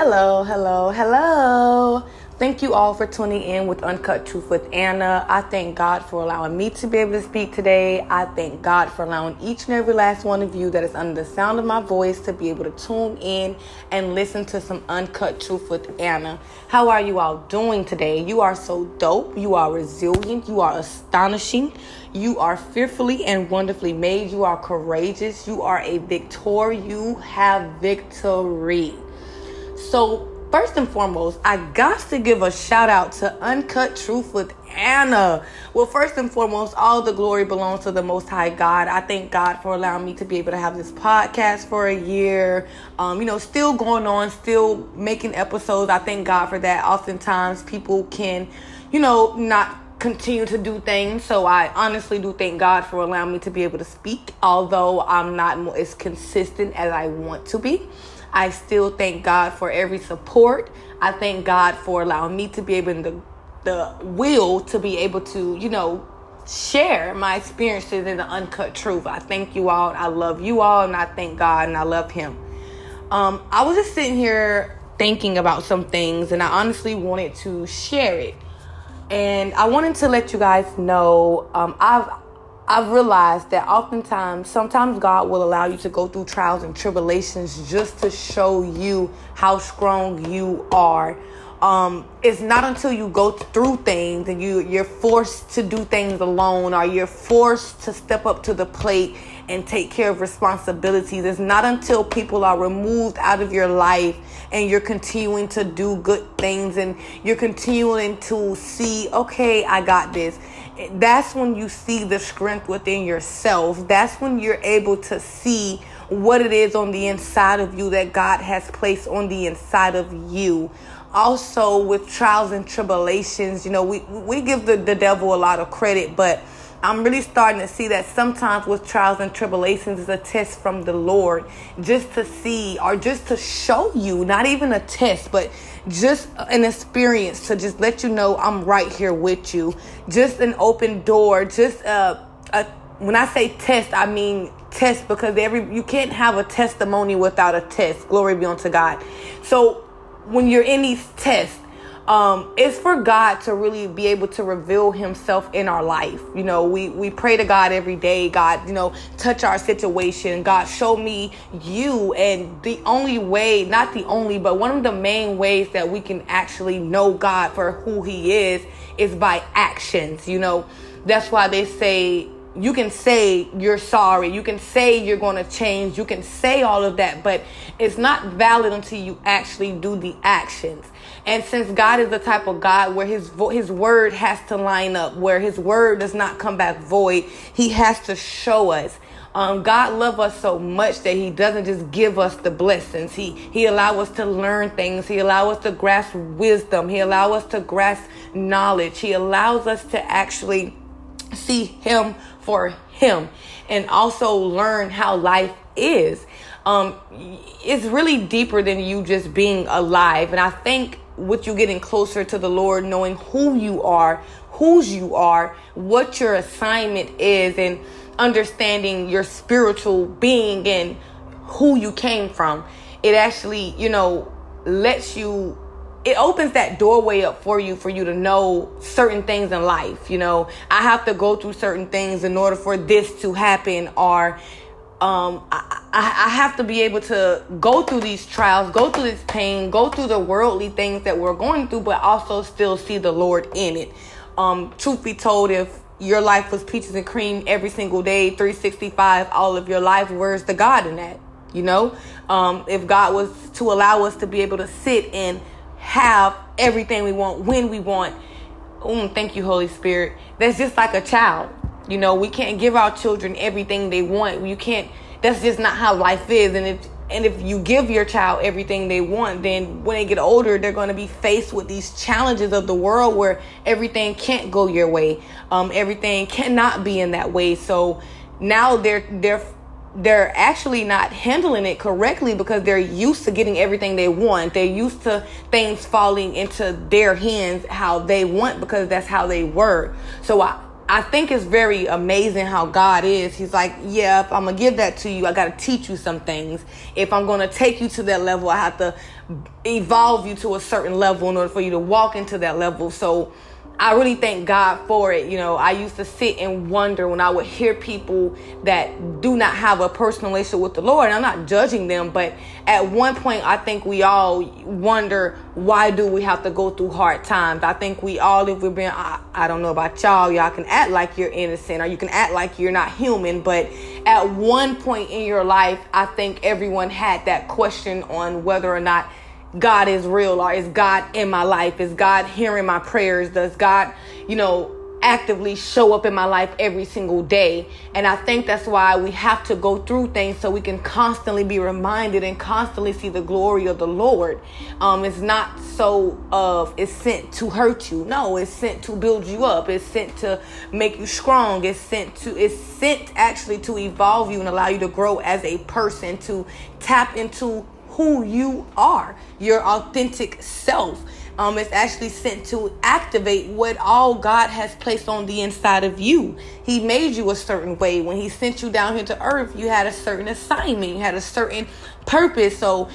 Hello, hello, hello. Thank you all for tuning in with Uncut Truth with Anna. I thank God for allowing me to be able to speak today. I thank God for allowing each and every last one of you that is under the sound of my voice to be able to tune in and listen to some Uncut Truth with Anna. How are you all doing today? You are so dope. You are resilient. You are astonishing. You are fearfully and wonderfully made. You are courageous. You are a victor. You have victory. So, first and foremost, I got to give a shout out to Uncut Truth with Anna. Well, first and foremost, all the glory belongs to the Most High God. I thank God for allowing me to be able to have this podcast for a year. Um, you know, still going on, still making episodes. I thank God for that. Oftentimes, people can, you know, not continue to do things. So I honestly do thank God for allowing me to be able to speak, although I'm not as consistent as I want to be. I still thank God for every support. I thank God for allowing me to be able to the will to be able to, you know, share my experiences in the uncut truth. I thank you all. I love you all and I thank God and I love him. Um, I was just sitting here thinking about some things and I honestly wanted to share it. And I wanted to let you guys know um, I've I've realized that oftentimes, sometimes God will allow you to go through trials and tribulations just to show you how strong you are. Um, it's not until you go through things and you you're forced to do things alone or you're forced to step up to the plate and take care of responsibilities. It's not until people are removed out of your life and you're continuing to do good things and you're continuing to see, okay, I got this that's when you see the strength within yourself. That's when you're able to see what it is on the inside of you that God has placed on the inside of you. Also, with trials and tribulations, you know, we, we give the, the devil a lot of credit, but I'm really starting to see that sometimes with trials and tribulations is a test from the Lord just to see or just to show you, not even a test, but just an experience to just let you know I'm right here with you. Just an open door, just a, a when I say test, I mean test because every you can't have a testimony without a test. Glory be unto God. So when you're in these tests, um, it's for God to really be able to reveal Himself in our life. You know, we we pray to God every day. God, you know, touch our situation. God, show me you. And the only way, not the only, but one of the main ways that we can actually know God for who He is is by actions. You know, that's why they say you can say you're sorry. You can say you're going to change. You can say all of that, but it's not valid until you actually do the actions. And since God is the type of God where his vo- his word has to line up, where his word does not come back void, he has to show us. Um, God loves us so much that He doesn't just give us the blessings. He He allow us to learn things. He allow us to grasp wisdom. He allow us to grasp knowledge. He allows us to actually see Him for Him and also learn how life is. Um, it's really deeper than you just being alive, and I think with you getting closer to the Lord, knowing who you are, whose you are, what your assignment is, and understanding your spiritual being and who you came from, it actually, you know, lets you it opens that doorway up for you for you to know certain things in life you know i have to go through certain things in order for this to happen or um, I, I, have to be able to go through these trials, go through this pain, go through the worldly things that we're going through, but also still see the Lord in it. Um, truth be told, if your life was peaches and cream every single day, 365, all of your life, where's the God in that? You know, um, if God was to allow us to be able to sit and have everything we want when we want, oh, thank you, Holy Spirit. That's just like a child you know, we can't give our children everything they want. You can't. That's just not how life is. And if and if you give your child everything they want, then when they get older, they're going to be faced with these challenges of the world where everything can't go your way. Um, everything cannot be in that way. So now they're they're they're actually not handling it correctly because they're used to getting everything they want. They're used to things falling into their hands how they want because that's how they were. So I I think it's very amazing how God is. He's like, yeah, if I'm gonna give that to you, I gotta teach you some things. If I'm gonna take you to that level, I have to evolve you to a certain level in order for you to walk into that level. So I really thank God for it. You know, I used to sit and wonder when I would hear people that do not have a personal relationship with the Lord. I'm not judging them, but at one point, I think we all wonder why do we have to go through hard times. I think we all, if we're being, I, I don't know about y'all, y'all can act like you're innocent or you can act like you're not human, but at one point in your life, I think everyone had that question on whether or not God is real or is God in my life? Is God hearing my prayers? Does God, you know, actively show up in my life every single day? And I think that's why we have to go through things so we can constantly be reminded and constantly see the glory of the Lord. Um, it's not so of it's sent to hurt you. No, it's sent to build you up. It's sent to make you strong. It's sent to it's sent actually to evolve you and allow you to grow as a person to tap into who you are, your authentic self. Um, it's actually sent to activate what all God has placed on the inside of you. He made you a certain way. When He sent you down here to earth, you had a certain assignment, you had a certain purpose. So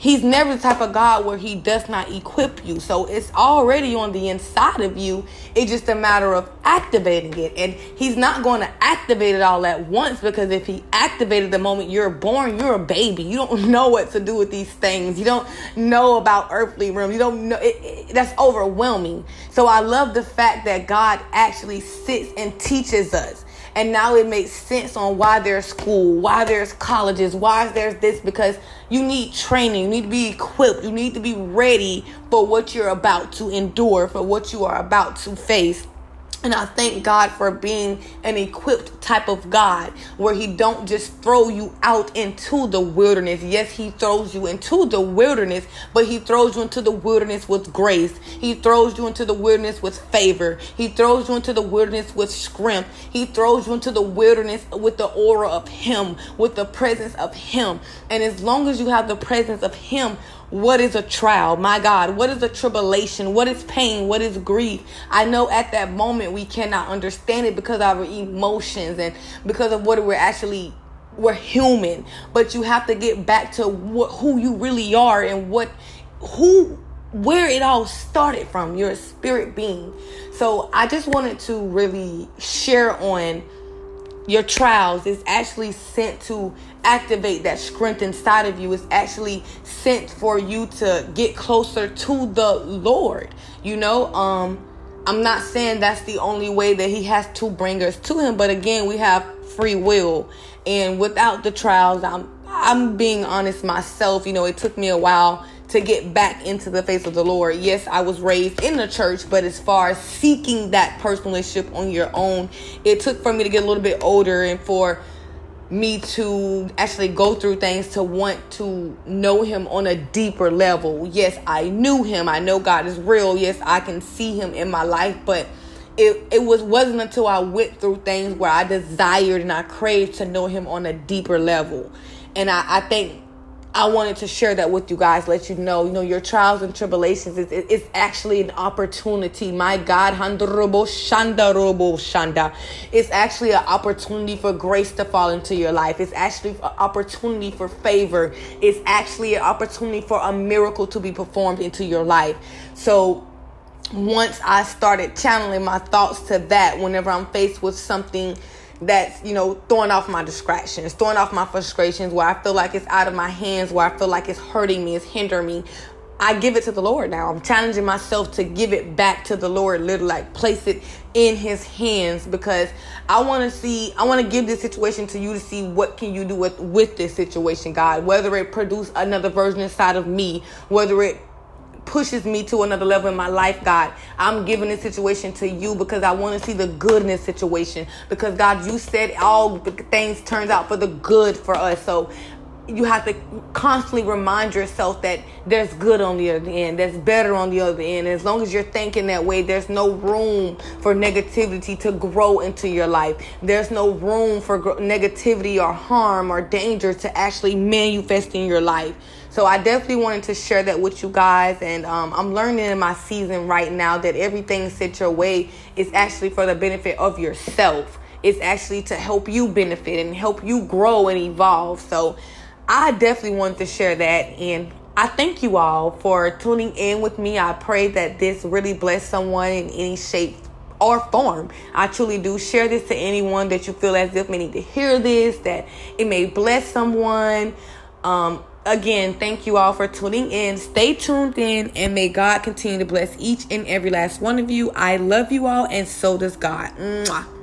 He's never the type of God where he does not equip you. So it's already on the inside of you. It's just a matter of activating it. And he's not going to activate it all at once because if he activated the moment you're born, you're a baby. You don't know what to do with these things. You don't know about earthly realm. You don't know. It, it, that's overwhelming. So I love the fact that God actually sits and teaches us. And now it makes sense on why there's school, why there's colleges, why there's this, because you need training, you need to be equipped, you need to be ready for what you're about to endure, for what you are about to face. And I thank God for being an equipped type of God where he don't just throw you out into the wilderness. Yes, he throws you into the wilderness, but he throws you into the wilderness with grace. He throws you into the wilderness with favor. He throws you into the wilderness with strength. He throws you into the wilderness with the aura of him, with the presence of him. And as long as you have the presence of him, what is a trial? My God, what is a tribulation? What is pain? What is grief? I know at that moment we cannot understand it because of our emotions and because of what we're actually we're human but you have to get back to who you really are and what who where it all started from your spirit being so i just wanted to really share on your trials is actually sent to activate that strength inside of you. It's actually sent for you to get closer to the Lord. You know, um, I'm not saying that's the only way that He has to bring us to Him, but again, we have free will, and without the trials, I'm I'm being honest myself. You know, it took me a while to get back into the face of the Lord. Yes, I was raised in the church, but as far as seeking that personal relationship on your own, it took for me to get a little bit older and for me to actually go through things to want to know him on a deeper level. Yes, I knew him. I know God is real. Yes, I can see him in my life, but it, it was wasn't until I went through things where I desired and I craved to know him on a deeper level. And I, I think I wanted to share that with you guys, let you know, you know, your trials and tribulations is it's actually an opportunity. My God, handrobo shanda shanda. It's actually an opportunity for grace to fall into your life. It's actually an opportunity for favor. It's actually an opportunity for a miracle to be performed into your life. So once I started channeling my thoughts to that, whenever I'm faced with something that's you know throwing off my distractions throwing off my frustrations where i feel like it's out of my hands where i feel like it's hurting me it's hindering me. I give it to the lord now. I'm challenging myself to give it back to the lord literally like place it in his hands because i want to see i want to give this situation to you to see what can you do with with this situation god. Whether it produce another version inside of me whether it pushes me to another level in my life, God. I'm giving this situation to you because I want to see the good in this situation. Because God, you said all things turns out for the good for us. So you have to constantly remind yourself that there's good on the other end, there's better on the other end. As long as you're thinking that way, there's no room for negativity to grow into your life. There's no room for negativity or harm or danger to actually manifest in your life. So I definitely wanted to share that with you guys, and um, I'm learning in my season right now that everything set your way is actually for the benefit of yourself. It's actually to help you benefit and help you grow and evolve. So I definitely wanted to share that. And I thank you all for tuning in with me. I pray that this really bless someone in any shape or form. I truly do share this to anyone that you feel as if may need to hear this, that it may bless someone. Um, again, thank you all for tuning in. Stay tuned in, and may God continue to bless each and every last one of you. I love you all, and so does God. Mwah.